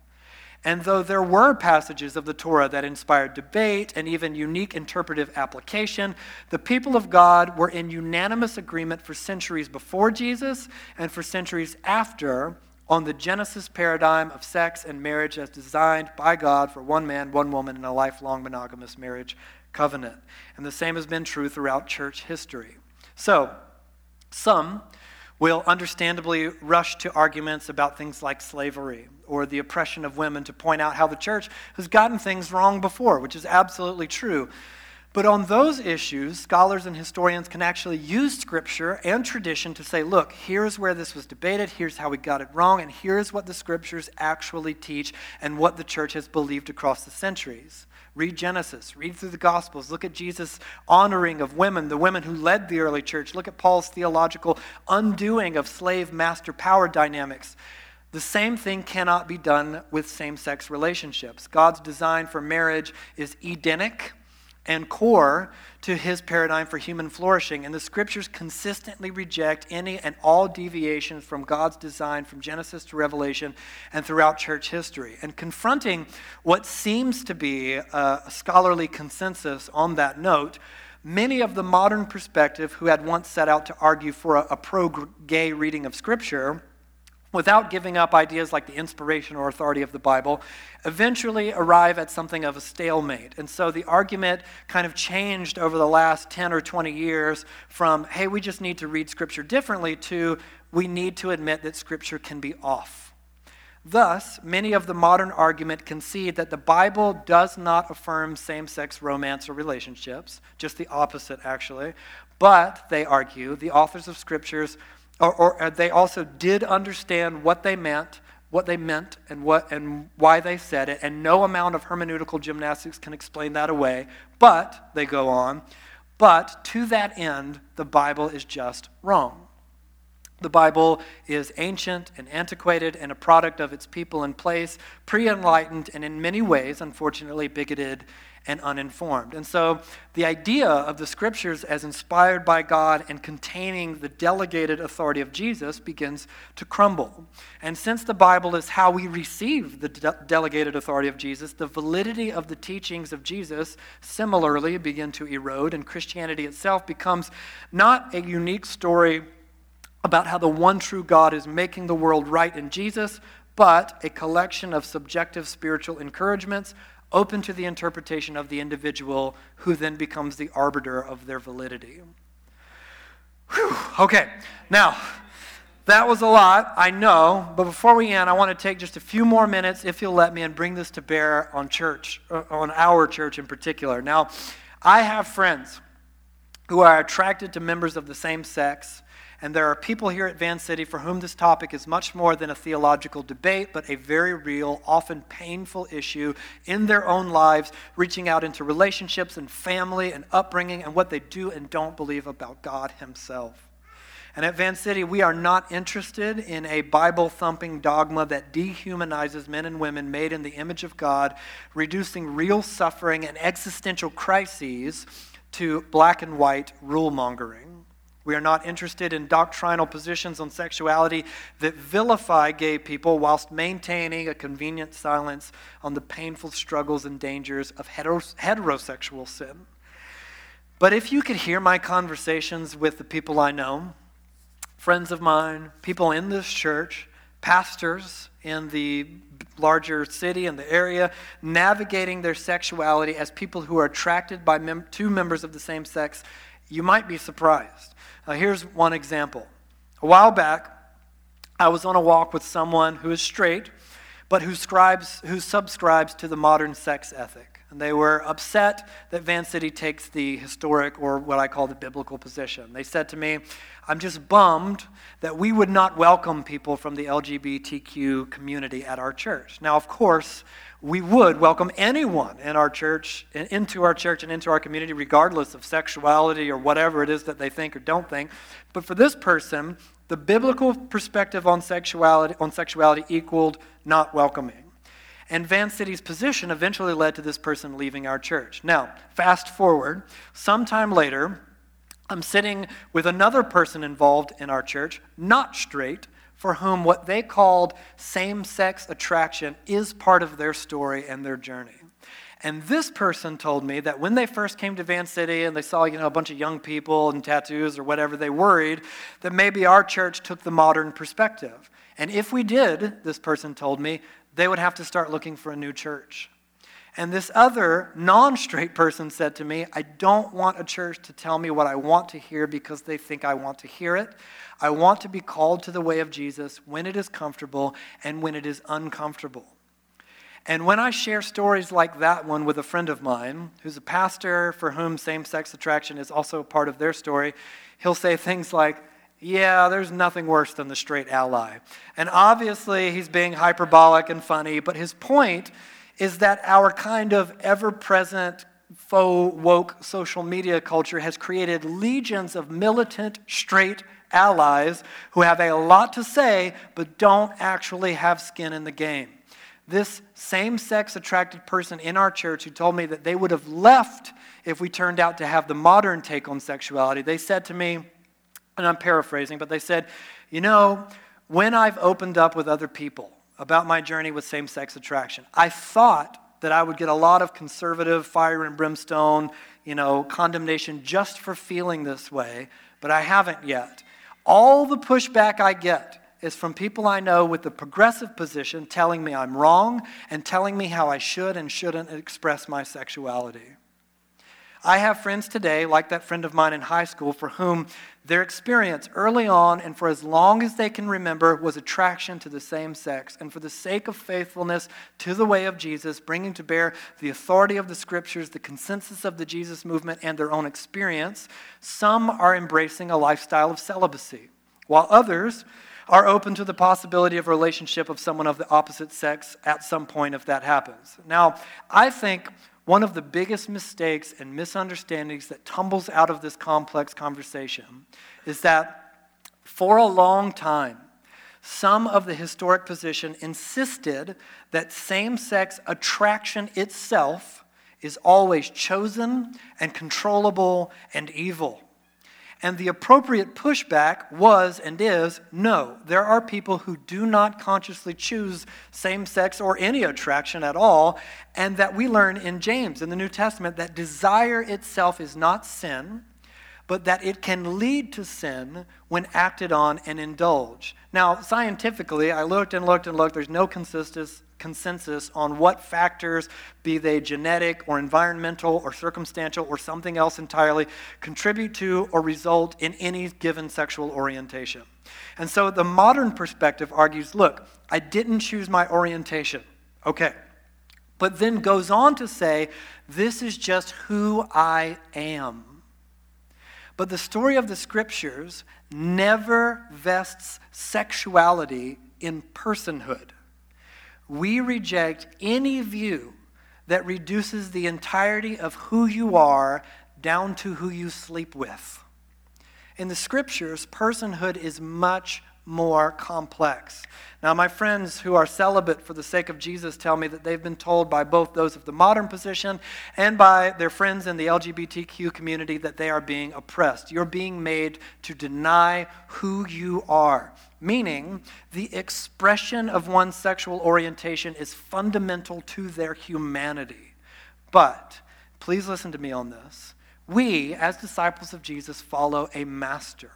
And though there were passages of the Torah that inspired debate and even unique interpretive application, the people of God were in unanimous agreement for centuries before Jesus and for centuries after on the Genesis paradigm of sex and marriage as designed by God for one man, one woman in a lifelong monogamous marriage covenant. And the same has been true throughout church history. So, some will understandably rush to arguments about things like slavery or the oppression of women to point out how the church has gotten things wrong before, which is absolutely true. But on those issues, scholars and historians can actually use scripture and tradition to say, look, here's where this was debated, here's how we got it wrong, and here's what the scriptures actually teach and what the church has believed across the centuries. Read Genesis, read through the Gospels, look at Jesus' honoring of women, the women who led the early church, look at Paul's theological undoing of slave master power dynamics. The same thing cannot be done with same sex relationships. God's design for marriage is Edenic and core to his paradigm for human flourishing. And the scriptures consistently reject any and all deviations from God's design from Genesis to Revelation and throughout church history. And confronting what seems to be a scholarly consensus on that note, many of the modern perspective who had once set out to argue for a, a pro gay reading of scripture without giving up ideas like the inspiration or authority of the Bible, eventually arrive at something of a stalemate. And so the argument kind of changed over the last 10 or 20 years from, hey, we just need to read Scripture differently, to we need to admit that Scripture can be off. Thus, many of the modern argument concede that the Bible does not affirm same sex romance or relationships, just the opposite, actually. But, they argue, the authors of Scriptures or, or uh, they also did understand what they meant, what they meant, and what and why they said it, and no amount of hermeneutical gymnastics can explain that away. But they go on, but to that end, the Bible is just wrong. The Bible is ancient and antiquated and a product of its people and place, pre enlightened, and in many ways, unfortunately, bigoted and uninformed. And so the idea of the scriptures as inspired by God and containing the delegated authority of Jesus begins to crumble. And since the Bible is how we receive the de- delegated authority of Jesus, the validity of the teachings of Jesus similarly begin to erode, and Christianity itself becomes not a unique story about how the one true God is making the world right in Jesus, but a collection of subjective spiritual encouragements open to the interpretation of the individual who then becomes the arbiter of their validity. Whew. Okay, now, that was a lot, I know, but before we end, I want to take just a few more minutes, if you'll let me, and bring this to bear on church, uh, on our church in particular. Now, I have friends who are attracted to members of the same sex and there are people here at Van City for whom this topic is much more than a theological debate, but a very real, often painful issue in their own lives, reaching out into relationships and family and upbringing and what they do and don't believe about God Himself. And at Van City, we are not interested in a Bible thumping dogma that dehumanizes men and women made in the image of God, reducing real suffering and existential crises to black and white rule mongering. We are not interested in doctrinal positions on sexuality that vilify gay people whilst maintaining a convenient silence on the painful struggles and dangers of heterosexual sin. But if you could hear my conversations with the people I know, friends of mine, people in this church, pastors in the larger city and the area, navigating their sexuality as people who are attracted by mem- two members of the same sex, you might be surprised. Uh, here's one example. A while back, I was on a walk with someone who is straight, but who, scribes, who subscribes to the modern sex ethic. And they were upset that Van City takes the historic, or what I call the biblical position. They said to me, I'm just bummed that we would not welcome people from the LGBTQ community at our church. Now, of course, we would welcome anyone in our church, into our church and into our community, regardless of sexuality or whatever it is that they think or don't think. But for this person, the biblical perspective on sexuality, on sexuality equaled not welcoming. And Van City's position eventually led to this person leaving our church. Now, fast forward, sometime later, I'm sitting with another person involved in our church, not straight, for whom what they called same sex attraction is part of their story and their journey. And this person told me that when they first came to Van City and they saw, you know, a bunch of young people and tattoos or whatever, they worried that maybe our church took the modern perspective. And if we did, this person told me, they would have to start looking for a new church. And this other non straight person said to me, I don't want a church to tell me what I want to hear because they think I want to hear it. I want to be called to the way of Jesus when it is comfortable and when it is uncomfortable. And when I share stories like that one with a friend of mine, who's a pastor for whom same sex attraction is also part of their story, he'll say things like, Yeah, there's nothing worse than the straight ally. And obviously, he's being hyperbolic and funny, but his point is that our kind of ever present faux woke social media culture has created legions of militant straight allies who have a lot to say but don't actually have skin in the game. This same sex attracted person in our church who told me that they would have left if we turned out to have the modern take on sexuality, they said to me, and I'm paraphrasing, but they said, You know, when I've opened up with other people about my journey with same sex attraction, I thought that I would get a lot of conservative fire and brimstone, you know, condemnation just for feeling this way, but I haven't yet. All the pushback I get is from people I know with the progressive position telling me I'm wrong and telling me how I should and shouldn't express my sexuality. I have friends today, like that friend of mine in high school, for whom their experience early on and for as long as they can remember was attraction to the same sex. And for the sake of faithfulness to the way of Jesus, bringing to bear the authority of the scriptures, the consensus of the Jesus movement, and their own experience, some are embracing a lifestyle of celibacy, while others are open to the possibility of a relationship of someone of the opposite sex at some point if that happens. Now, I think one of the biggest mistakes and misunderstandings that tumbles out of this complex conversation is that for a long time, some of the historic position insisted that same sex attraction itself is always chosen and controllable and evil. And the appropriate pushback was and is no, there are people who do not consciously choose same sex or any attraction at all, and that we learn in James in the New Testament that desire itself is not sin, but that it can lead to sin when acted on and indulged. Now, scientifically, I looked and looked and looked, there's no consistency consensus on what factors, be they genetic or environmental or circumstantial or something else entirely, contribute to or result in any given sexual orientation. And so the modern perspective argues look, I didn't choose my orientation. Okay. But then goes on to say, this is just who I am. But the story of the scriptures never vests sexuality in personhood we reject any view that reduces the entirety of who you are down to who you sleep with. In the scriptures, personhood is much more complex. Now, my friends who are celibate for the sake of Jesus tell me that they've been told by both those of the modern position and by their friends in the LGBTQ community that they are being oppressed. You're being made to deny who you are, meaning the expression of one's sexual orientation is fundamental to their humanity. But please listen to me on this. We, as disciples of Jesus, follow a master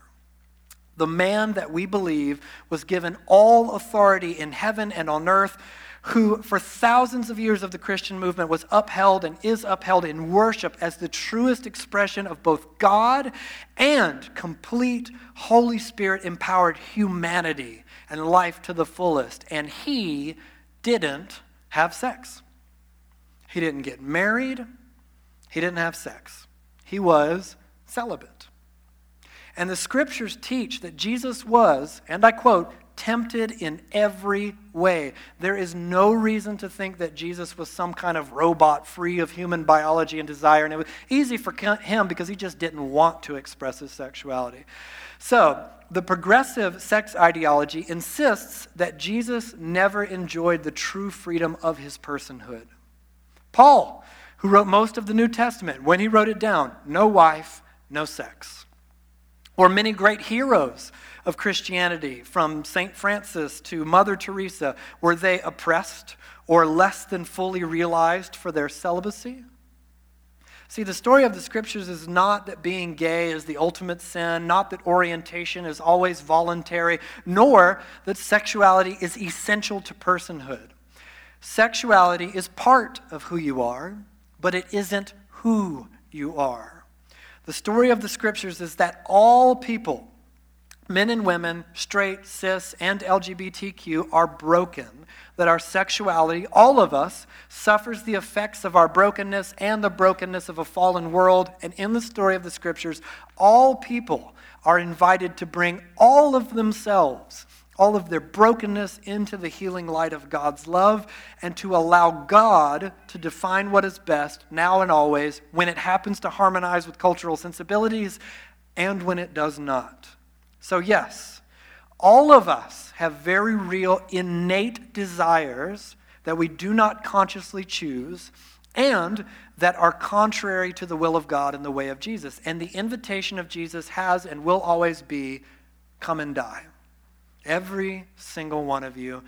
the man that we believe was given all authority in heaven and on earth, who for thousands of years of the Christian movement was upheld and is upheld in worship as the truest expression of both God and complete Holy Spirit empowered humanity and life to the fullest. And he didn't have sex. He didn't get married. He didn't have sex. He was celibate. And the scriptures teach that Jesus was, and I quote, tempted in every way. There is no reason to think that Jesus was some kind of robot free of human biology and desire. And it was easy for him because he just didn't want to express his sexuality. So, the progressive sex ideology insists that Jesus never enjoyed the true freedom of his personhood. Paul, who wrote most of the New Testament, when he wrote it down, no wife, no sex. Or many great heroes of Christianity, from St. Francis to Mother Teresa, were they oppressed or less than fully realized for their celibacy? See, the story of the scriptures is not that being gay is the ultimate sin, not that orientation is always voluntary, nor that sexuality is essential to personhood. Sexuality is part of who you are, but it isn't who you are. The story of the scriptures is that all people, men and women, straight, cis, and LGBTQ, are broken, that our sexuality, all of us, suffers the effects of our brokenness and the brokenness of a fallen world. And in the story of the scriptures, all people are invited to bring all of themselves, all of their brokenness, into the healing light of God's love and to allow God to define what is best now and always when it happens to harmonize with cultural sensibilities and when it does not. So, yes, all of us have very real innate desires that we do not consciously choose and that are contrary to the will of God and the way of Jesus. And the invitation of Jesus has and will always be come and die. Every single one of you,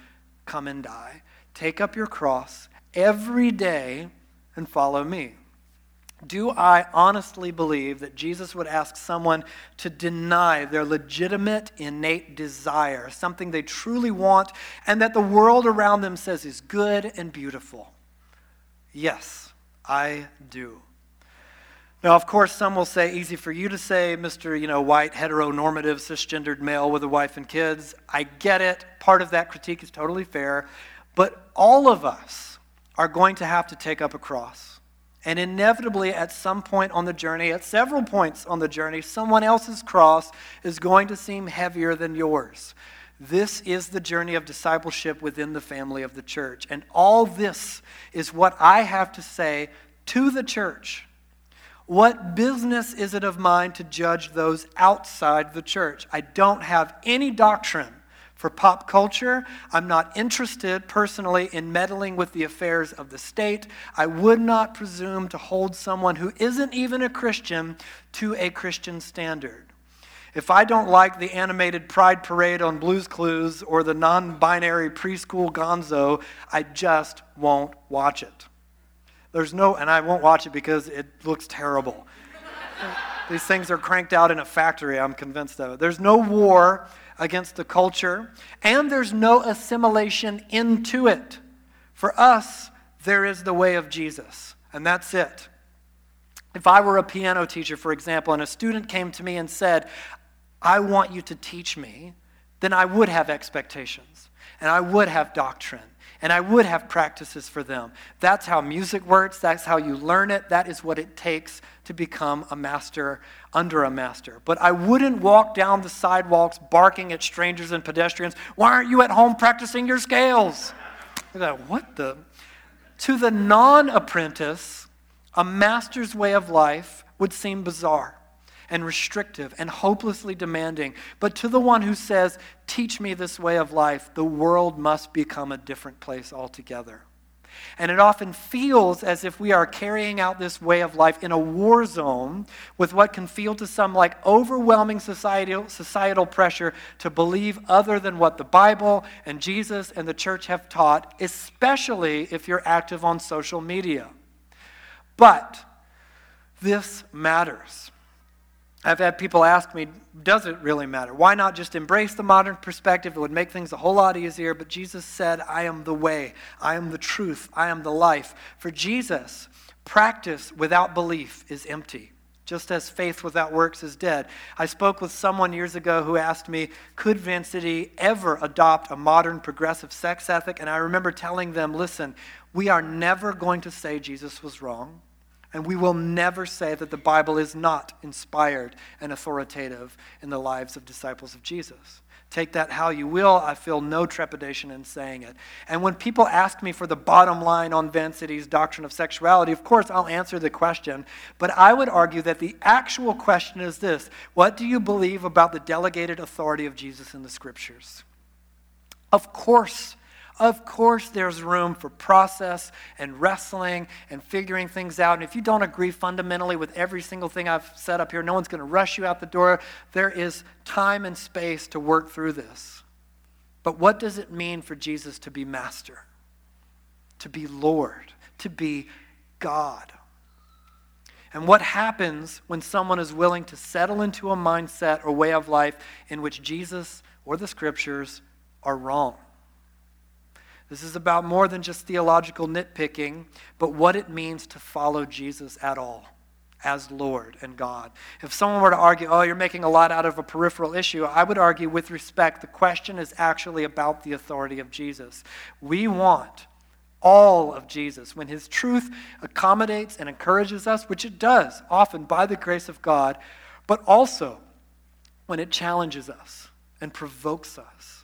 come and die. Take up your cross every day and follow me. Do I honestly believe that Jesus would ask someone to deny their legitimate, innate desire, something they truly want, and that the world around them says is good and beautiful? Yes, I do. Now, of course, some will say, easy for you to say, Mr. You know, white, heteronormative, cisgendered male with a wife and kids. I get it. Part of that critique is totally fair. But all of us are going to have to take up a cross. And inevitably, at some point on the journey, at several points on the journey, someone else's cross is going to seem heavier than yours. This is the journey of discipleship within the family of the church. And all this is what I have to say to the church. What business is it of mine to judge those outside the church? I don't have any doctrine for pop culture. I'm not interested personally in meddling with the affairs of the state. I would not presume to hold someone who isn't even a Christian to a Christian standard. If I don't like the animated Pride Parade on Blues Clues or the non binary preschool gonzo, I just won't watch it. There's no, and I won't watch it because it looks terrible. These things are cranked out in a factory, I'm convinced of it. There's no war against the culture, and there's no assimilation into it. For us, there is the way of Jesus, and that's it. If I were a piano teacher, for example, and a student came to me and said, I want you to teach me, then I would have expectations, and I would have doctrine, and I would have practices for them. That's how music works. That's how you learn it. That is what it takes to become a master under a master. But I wouldn't walk down the sidewalks barking at strangers and pedestrians, Why aren't you at home practicing your scales? what the? To the non apprentice, a master's way of life would seem bizarre and restrictive and hopelessly demanding. But to the one who says, Teach me this way of life, the world must become a different place altogether. And it often feels as if we are carrying out this way of life in a war zone with what can feel to some like overwhelming societal, societal pressure to believe other than what the Bible and Jesus and the church have taught, especially if you're active on social media. But this matters. I've had people ask me, does it really matter? Why not just embrace the modern perspective? It would make things a whole lot easier. But Jesus said, I am the way, I am the truth, I am the life. For Jesus, practice without belief is empty, just as faith without works is dead. I spoke with someone years ago who asked me, could Vancity ever adopt a modern progressive sex ethic? And I remember telling them, listen, we are never going to say Jesus was wrong. And we will never say that the Bible is not inspired and authoritative in the lives of disciples of Jesus. Take that how you will. I feel no trepidation in saying it. And when people ask me for the bottom line on Vancity's doctrine of sexuality, of course I'll answer the question. But I would argue that the actual question is this What do you believe about the delegated authority of Jesus in the scriptures? Of course, of course, there's room for process and wrestling and figuring things out. And if you don't agree fundamentally with every single thing I've said up here, no one's going to rush you out the door. There is time and space to work through this. But what does it mean for Jesus to be master, to be Lord, to be God? And what happens when someone is willing to settle into a mindset or way of life in which Jesus or the scriptures are wrong? This is about more than just theological nitpicking, but what it means to follow Jesus at all. as Lord and God. If someone were to argue, oh, you're making a lot out of a peripheral issue, I would argue with respect, the question is actually about the authority of Jesus. We want all of Jesus. When his truth accommodates and encourages us, which it does, often by the grace of God, but also when it challenges us and provokes us.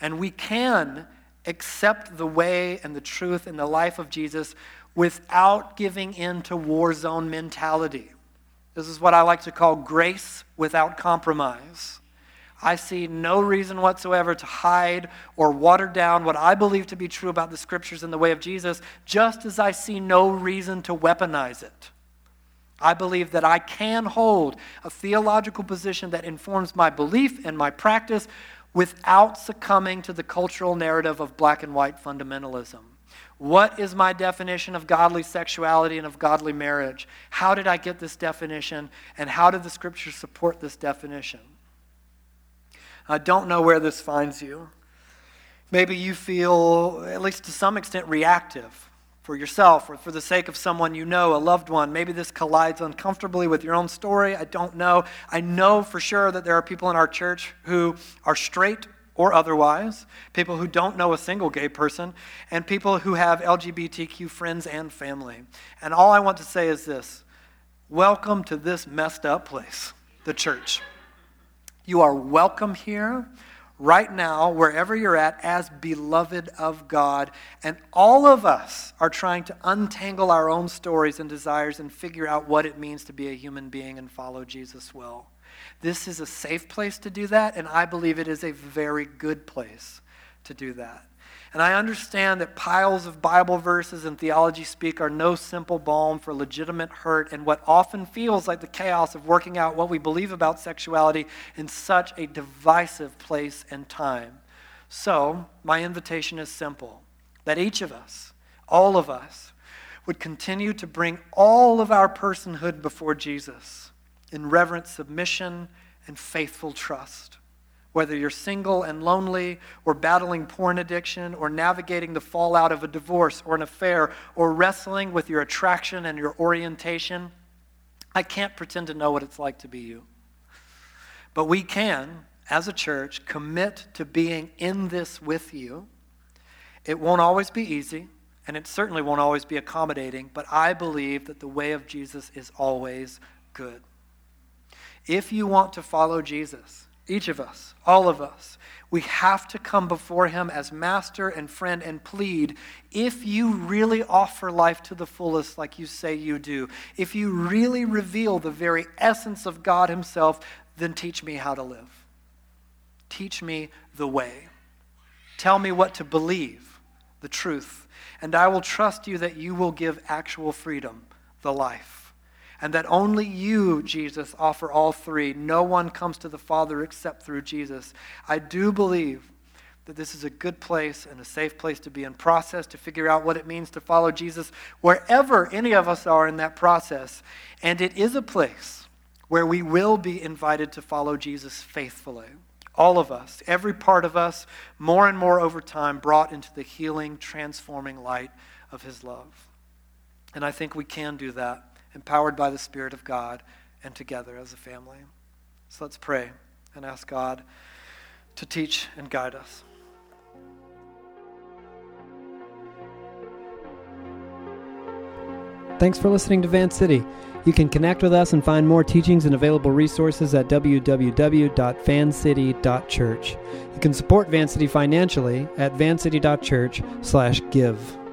And we can accept the way and the truth and the life of Jesus without giving in to war zone mentality. This is what I like to call grace without compromise. I see no reason whatsoever to hide or water down what I believe to be true about the scriptures and the way of Jesus, just as I see no reason to weaponize it. I believe that I can hold a theological position that informs my belief and my practice without succumbing to the cultural narrative of black and white fundamentalism. What is my definition of godly sexuality and of godly marriage? How did I get this definition? And how did the scriptures support this definition? I don't know where this finds you. Maybe you feel, at least to some extent, reactive for yourself or for the sake of someone you know, a loved one. Maybe this collides uncomfortably with your own story. I don't know. I know for sure that there are people in our church who are straight or otherwise, people who don't know a single gay person, and people who have LGBTQ friends and family. And all I want to say is this welcome to this messed up place, the church. You are welcome here right now, wherever you're at, as beloved of God. And all of us are trying to untangle our own stories and desires and figure out what it means to be a human being and follow Jesus well. This is a safe place to do that, and I believe it is a very good place to do that. And I understand that piles of Bible verses and theology speak are no simple balm for legitimate hurt and what often feels like the chaos of working out what we believe about sexuality in such a divisive place and time. So, my invitation is simple that each of us, all of us, would continue to bring all of our personhood before Jesus in reverent submission and faithful trust whether you're single and lonely, or battling porn addiction, or navigating the fallout of a divorce or an affair, or wrestling with your attraction and your orientation, I can't pretend to know what it's like to be you. But we can, as a church, commit to being in this with you. It won't always be easy, and it certainly won't always be accommodating, but I believe that the way of Jesus is always good. If you want to follow Jesus, each of us, all of us, we have to come before Him as master and friend and plead if you really offer life to the fullest, like you say you do, if you really reveal the very essence of God Himself, then teach me how to live. Teach me the way. Tell me what to believe, the truth, and I will trust you that you will give actual freedom, the life and that only you, Jesus, offer all three. No one comes to the Father except through Jesus. I do believe that this is a good place and a safe place to be in process to figure out what it means to follow Jesus wherever any of us are in that process. And it is a place where we will be invited to follow Jesus faithfully. All of us, every part of us, more and more over time, brought into the healing, transforming light of His love. And I think we can do that empowered by the Spirit of God, and together as a family. So let's pray and ask God to teach and guide us. Thanks for listening to Van City. You can connect with us and find more teachings and available resources at www.vancity.church. You can support Van City financially at vancity.church/give.